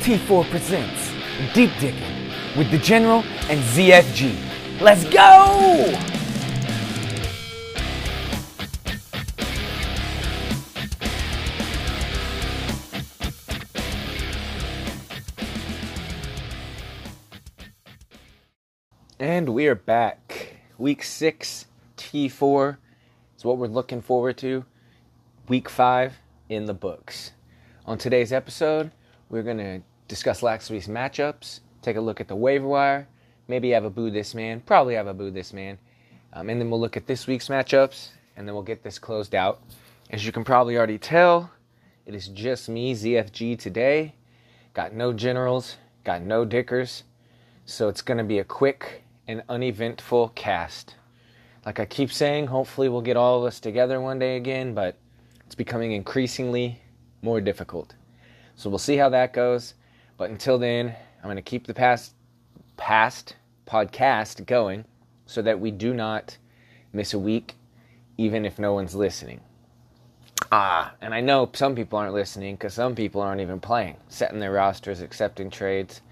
T4 presents Deep Digging with the General and ZFG. Let's go! And we are back. Week six, T4 is what we're looking forward to. Week five in the books. On today's episode, we're going to discuss last week's matchups, take a look at the waiver wire, maybe have a boo this man, probably have a boo this man, um, and then we'll look at this week's matchups, and then we'll get this closed out. As you can probably already tell, it is just me, ZFG, today. Got no generals, got no dickers, so it's going to be a quick and uneventful cast. Like I keep saying, hopefully we'll get all of us together one day again, but it's becoming increasingly more difficult. So we'll see how that goes. But until then, I'm going to keep the past past podcast going so that we do not miss a week even if no one's listening. Ah, and I know some people aren't listening because some people aren't even playing, setting their rosters, accepting trades,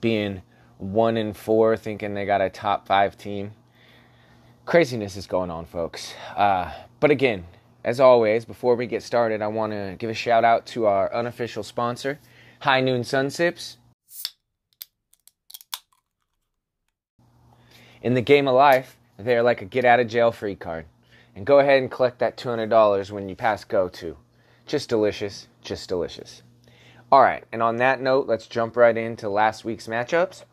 being one in four, thinking they got a top five team. Craziness is going on, folks. Uh, but again, as always, before we get started, I want to give a shout out to our unofficial sponsor, High Noon Sun Sips. In the game of life, they're like a get out of jail free card. And go ahead and collect that $200 when you pass go to. Just delicious, just delicious. All right, and on that note, let's jump right into last week's matchups.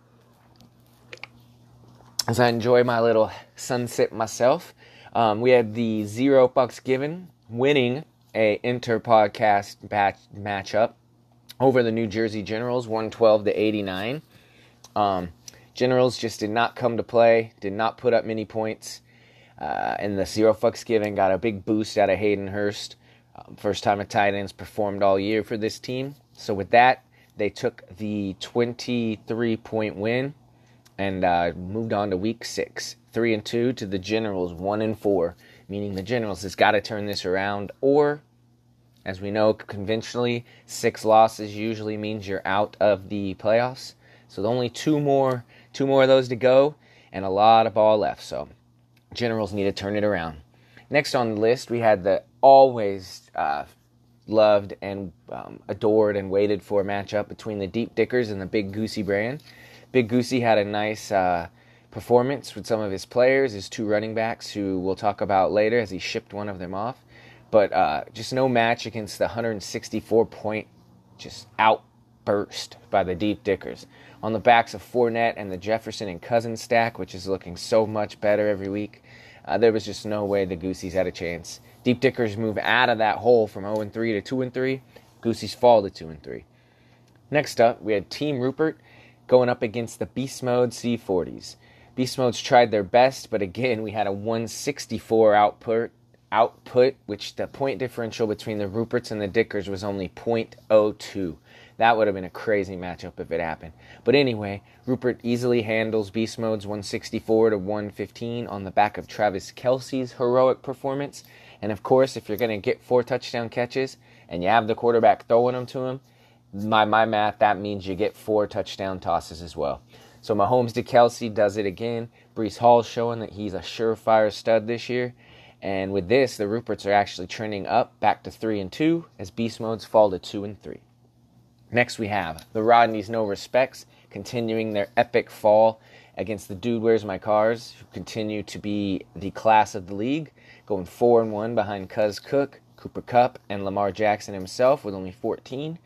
As I enjoy my little sunset myself, um, we had the zero bucks given winning a inter podcast matchup over the New Jersey Generals, 112 to 89. Um, Generals just did not come to play, did not put up many points. Uh, and the zero fucks given got a big boost out of Hayden Hurst. Um, first time a tight end's performed all year for this team. So with that, they took the 23 point win and uh, moved on to week six, three and two to the Generals, one and four, meaning the Generals has got to turn this around, or as we know conventionally, six losses usually means you're out of the playoffs. So only two more, two more of those to go, and a lot of ball left. So Generals need to turn it around. Next on the list, we had the always uh, loved and um, adored and waited for matchup between the Deep Dickers and the Big Goosey brand. Big Goosey had a nice uh, performance with some of his players, his two running backs, who we'll talk about later as he shipped one of them off. But uh, just no match against the 164 point just outburst by the Deep Dickers. On the backs of Fournette and the Jefferson and Cousins stack, which is looking so much better every week, uh, there was just no way the Goosies had a chance. Deep Dickers move out of that hole from 0 and 3 to 2 and 3. Goosies fall to 2 and 3. Next up, we had Team Rupert going up against the Beast Mode C40s. Beast Modes tried their best, but again, we had a 164 output, output, which the point differential between the Ruperts and the Dickers was only 0.02. That would have been a crazy matchup if it happened. But anyway, Rupert easily handles Beast Mode's 164 to 115 on the back of Travis Kelce's heroic performance. And of course, if you're going to get four touchdown catches and you have the quarterback throwing them to him, my my math, that means you get four touchdown tosses as well. So Mahomes to Kelsey does it again. Breece Hall showing that he's a surefire stud this year. And with this, the Ruperts are actually trending up back to three and two as beast modes fall to two and three. Next we have the Rodneys No Respects continuing their epic fall against the Dude Where's My Cars, who continue to be the class of the league, going four and one behind Cuz Cook, Cooper Kupp, and Lamar Jackson himself with only 14.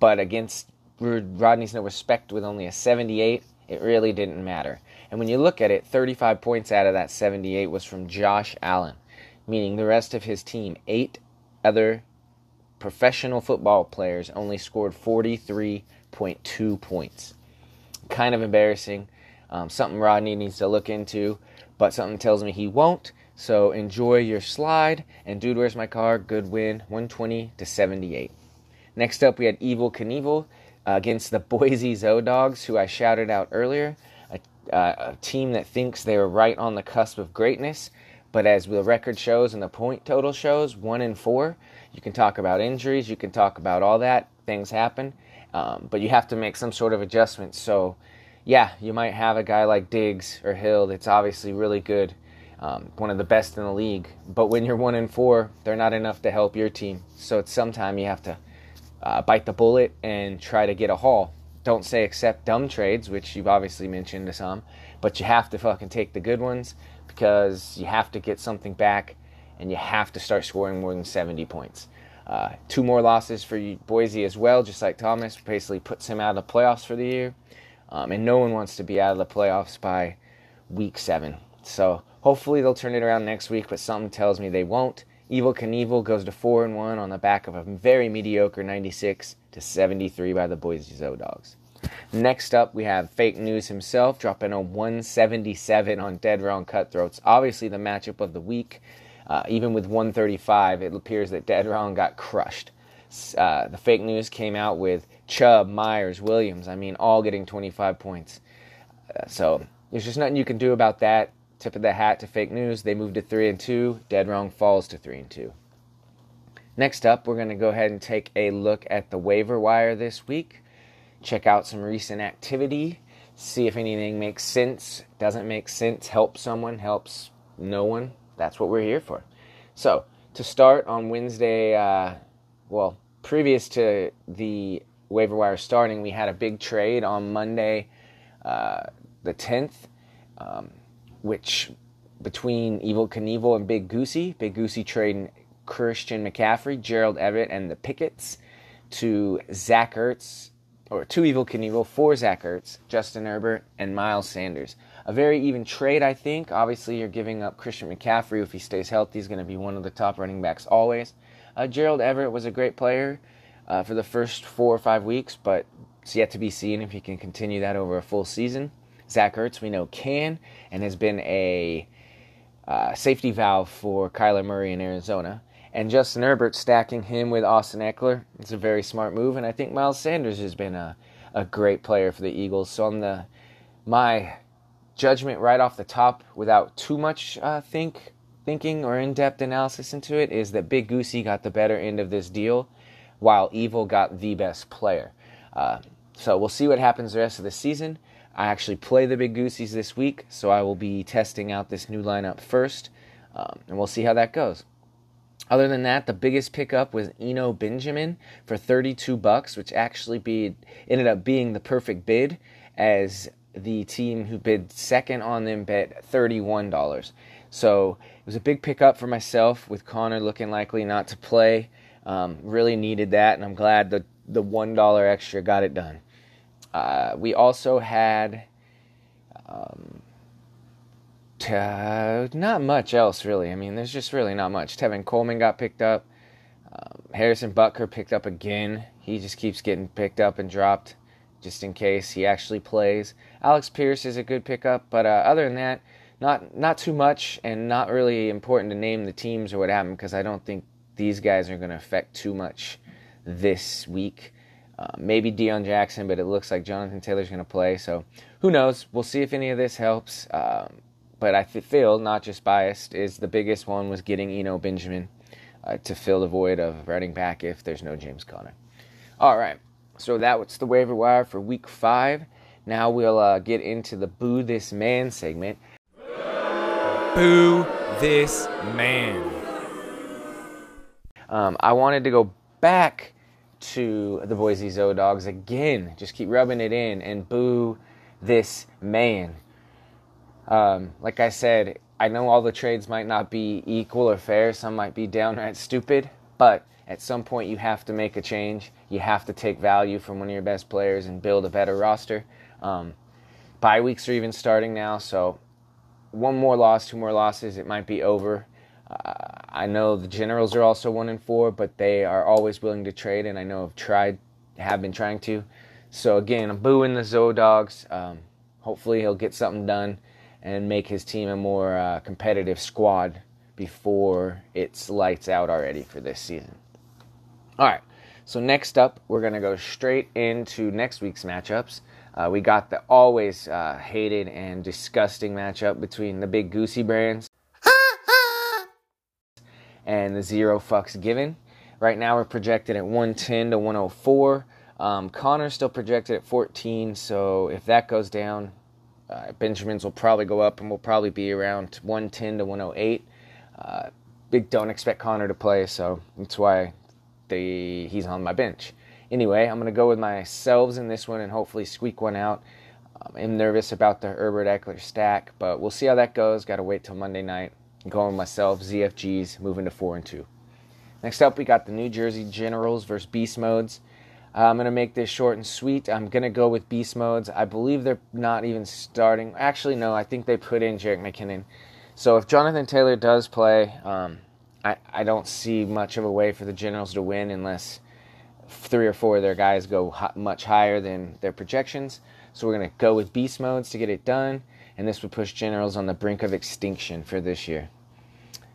But against Rodney's No Respect with only a 78, it really didn't matter. And when you look at it, 35 points out of that 78 was from Josh Allen, meaning the rest of his team, eight other professional football players, only scored 43.2 points. Kind of embarrassing. Um, something Rodney needs to look into, but something tells me he won't. So enjoy your slide. And dude, where's my car? Good win, 120 to 78. Next up, we had Evel Knievel uh, against the Boise Zodogs, who I shouted out earlier. Uh, a team that thinks they are right on the cusp of greatness, but as the record shows and the point total shows, one in four. You can talk about injuries, you can talk about all that. Things happen. Um, but you have to make some sort of adjustment. So, yeah, you might have a guy like Diggs or Hill that's obviously really good, um, one of the best in the league. But when you're one in four, they're not enough to help your team. So it's sometime you have to uh, bite the bullet and try to get a haul. Don't say accept dumb trades, which you've obviously mentioned to some, but you have to fucking take the good ones because you have to get something back and you have to start scoring more than 70 points. Uh, two more losses for Boise as well, just like Thomas, basically puts him out of the playoffs for the year. Um, and no one wants to be out of the playoffs by week seven. So hopefully they'll turn it around next week, but something tells me they won't. Evel Knievel goes to four and one on the back of a very mediocre 96 to 73 by the Boise Zoe Dogs. Next up, we have Fake News himself dropping a 177 on Dead Wrong Cutthroats. Obviously, the matchup of the week. Uh, even with 135, it appears that Dead Wrong got crushed. Uh, the fake news came out with Chubb, Myers, Williams. I mean, all getting 25 points. Uh, so there's just nothing you can do about that. Tip of the hat to fake news. They moved to three and two. Dead Wrong falls to three and two. Next up, we're going to go ahead and take a look at the waiver wire this week. Check out some recent activity. See if anything makes sense. Doesn't make sense. Help someone. Helps no one. That's what we're here for. So to start on Wednesday, uh, well, previous to the waiver wire starting, we had a big trade on Monday, uh, the 10th, um, which between Evel Knievel and Big Goosey. Big Goosey trading Christian McCaffrey, Gerald Everett, and the Pickets to Zach Ertz, or two Evel Knievel, for Zach Ertz, Justin Herbert, and Miles Sanders. A very even trade, I think. Obviously, you're giving up Christian McCaffrey. If he stays healthy, he's going to be one of the top running backs always. Uh, Gerald Everett was a great player uh, for the first four or five weeks, but it's yet to be seen if he can continue that over a full season. Zach Ertz, we know, can and has been a uh, safety valve for Kyler Murray in Arizona. And Justin Herbert stacking him with Austin Ekeler. it's a very smart move. And I think Miles Sanders has been a, a great player for the Eagles. So on the my judgment right off the top, without too much uh, think thinking or in-depth analysis into it, is that Big Goosey got the better end of this deal, while Evel got the best player. Uh, so we'll see what happens the rest of the season. I actually play the Big Goosies this week, so I will be testing out this new lineup first, um, and we'll see how that goes. Other than that, the biggest pickup was Eno Benjamin for 32 bucks, which actually be, ended up being the perfect bid, as the team who bid second on them bet $31. So it was a big pickup for myself with Conner looking likely not to play. Um, really needed that, and I'm glad the the one dollar extra got it done. Uh, we also had um, t- uh, not much else really. I mean, there's just really not much. Tevin Coleman got picked up. Um, Harrison Butker picked up again. He just keeps getting picked up and dropped, just in case he actually plays. Alec Pierce is a good pickup, but uh, other than that, not not too much, and not really important to name the teams or what happened because I don't think these guys are going to affect too much this week. Uh, maybe Deon Jackson, but it looks like Jonathan Taylor's going to play. So who knows? We'll see if any of this helps. Um, but I feel, not just biased, is the biggest one was getting Eno Benjamin uh, to fill the void of running back if there's no James Conner. All right. So that was the waiver wire for week five. Now we'll uh, get into the Boo This Man segment. Boo This Man. Um, I wanted to go back to the Boise Zoe Dogs again. Just keep rubbing it in and boo this man. Um, like I said, I know all the trades might not be equal or fair. Some might be downright stupid, but at some point you have to make a change. You have to take value from one of your best players and build a better roster. Um, bye weeks are even starting now, so one more loss, two more losses, it might be over. Uh, I know the Generals are also one and four, but they are always willing to trade, and I know have tried, have been trying to. So again, I'm booing the Zoe Dogs. Um, hopefully, he'll get something done and make his team a more uh, competitive squad before it's lights out already for this season. All right. So next up, we're gonna go straight into next week's matchups. Uh, we got the always uh, hated and disgusting matchup between the Big Goosey brands and the zero fucks given. Right now we're projected at 110 to 104. Um, Conner's still projected at 14, so if that goes down, uh, Benjamin's will probably go up and we'll probably be around 110 to 108. Uh, big don't expect Conner to play, so that's why he's on my bench. Anyway, I'm going to go with myself in this one and hopefully squeak one out. Um, I'm nervous about the Herbert Ekeler stack, but we'll see how that goes. Got to wait till Monday night. Going myself, ZFGs, moving to 4 and 2. Next up, we got the New Jersey Generals versus Beast Modes. Uh, I'm going to make this short and sweet. I'm going to go with Beast Modes. I believe they're not even starting. Actually, no, I think they put in Jerick McKinnon. So if Jonathan Taylor does play, um, I, I don't see much of a way for the Generals to win unless three or four of their guys go much higher than their projections. So we're going to go with beast modes to get it done, and this would push Generals on the brink of extinction for this year.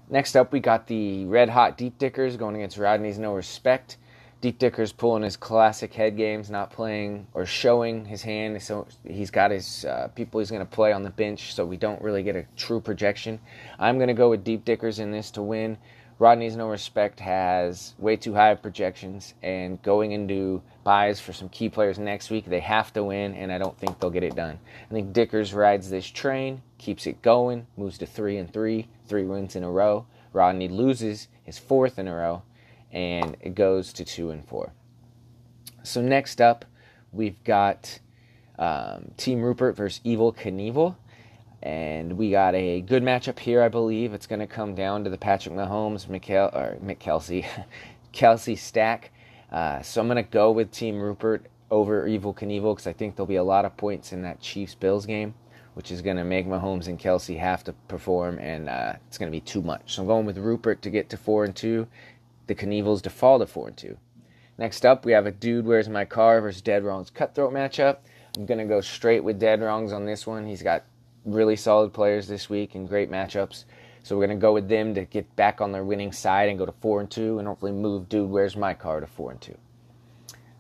Next up, we got the Red Hot Deep Dickers going against Rodney's No Respect. Deep Dickers pulling his classic head games, not playing or showing his hand. So he's got his uh, people he's going to play on the bench, so we don't really get a true projection. I'm going to go with Deep Dickers in this to win. Rodney's No Respect has way too high projections, and going into byes for some key players next week, they have to win, and I don't think they'll get it done. I think Dickers rides this train, keeps it going, moves to three and three, three wins in a row. Rodney loses his fourth in a row, and it goes to two and four. So next up, we've got um, Team Rupert versus Evel Knievel. And we got a good matchup here, I believe. It's going to come down to the Patrick Mahomes, Mikkel, or Mick Kelce, Kelce stack. Uh, so I'm going to go with Team Rupert over Evel Knievel because I think there'll be a lot of points in that Chiefs Bills game, which is going to make Mahomes and Kelce have to perform, and uh, it's going to be too much. So I'm going with Rupert to get to four and two. The Knievels to fall to four and two. Next up, we have a Dude Where's My Car versus Dead Wrongs Cutthroat matchup. I'm going to go straight with Dead Wrongs on this one. He's got really solid players this week and great matchups. So we're gonna go with them to get back on their winning side and go to four and two, and hopefully move. Dude, where's my car to four and two?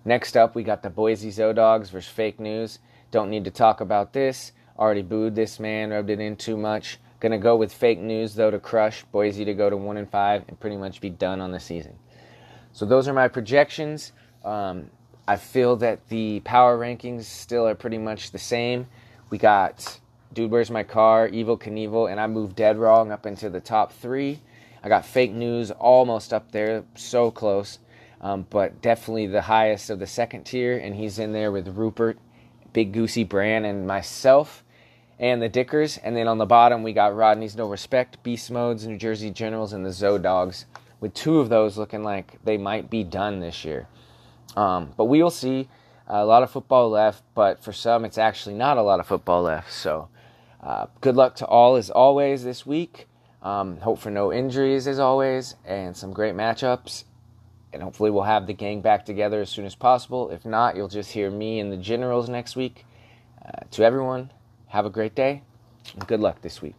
Next up, we got the Boise Zodogs versus Fake News. Don't need to talk about this. Already booed this man, rubbed it in too much. Gonna go with Fake News though to crush Boise to go to one and five and pretty much be done on the season. So those are my projections. Um, I feel that the power rankings still are pretty much the same. We got Dude, Where's My Car, Evel Knievel, and I moved dead wrong up into the top three. I got Fake News almost up there, so close, um, but definitely the highest of the second tier, and he's in there with Rupert, Big Goosey Brand, and myself, and the Dickers. And then on the bottom, we got Rodney's No Respect, Beast Modes, New Jersey Generals, and the Zo Dogs, with two of those looking like they might be done this year. Um, but we will see. a lot of football left, but for some, it's actually not a lot of football left. So uh, good luck to all as always this week. Um, hope for no injuries as always, and some great matchups. And hopefully, we'll have the gang back together as soon as possible. If not, you'll just hear me and the generals next week. Uh, to everyone, have a great day. And good luck this week.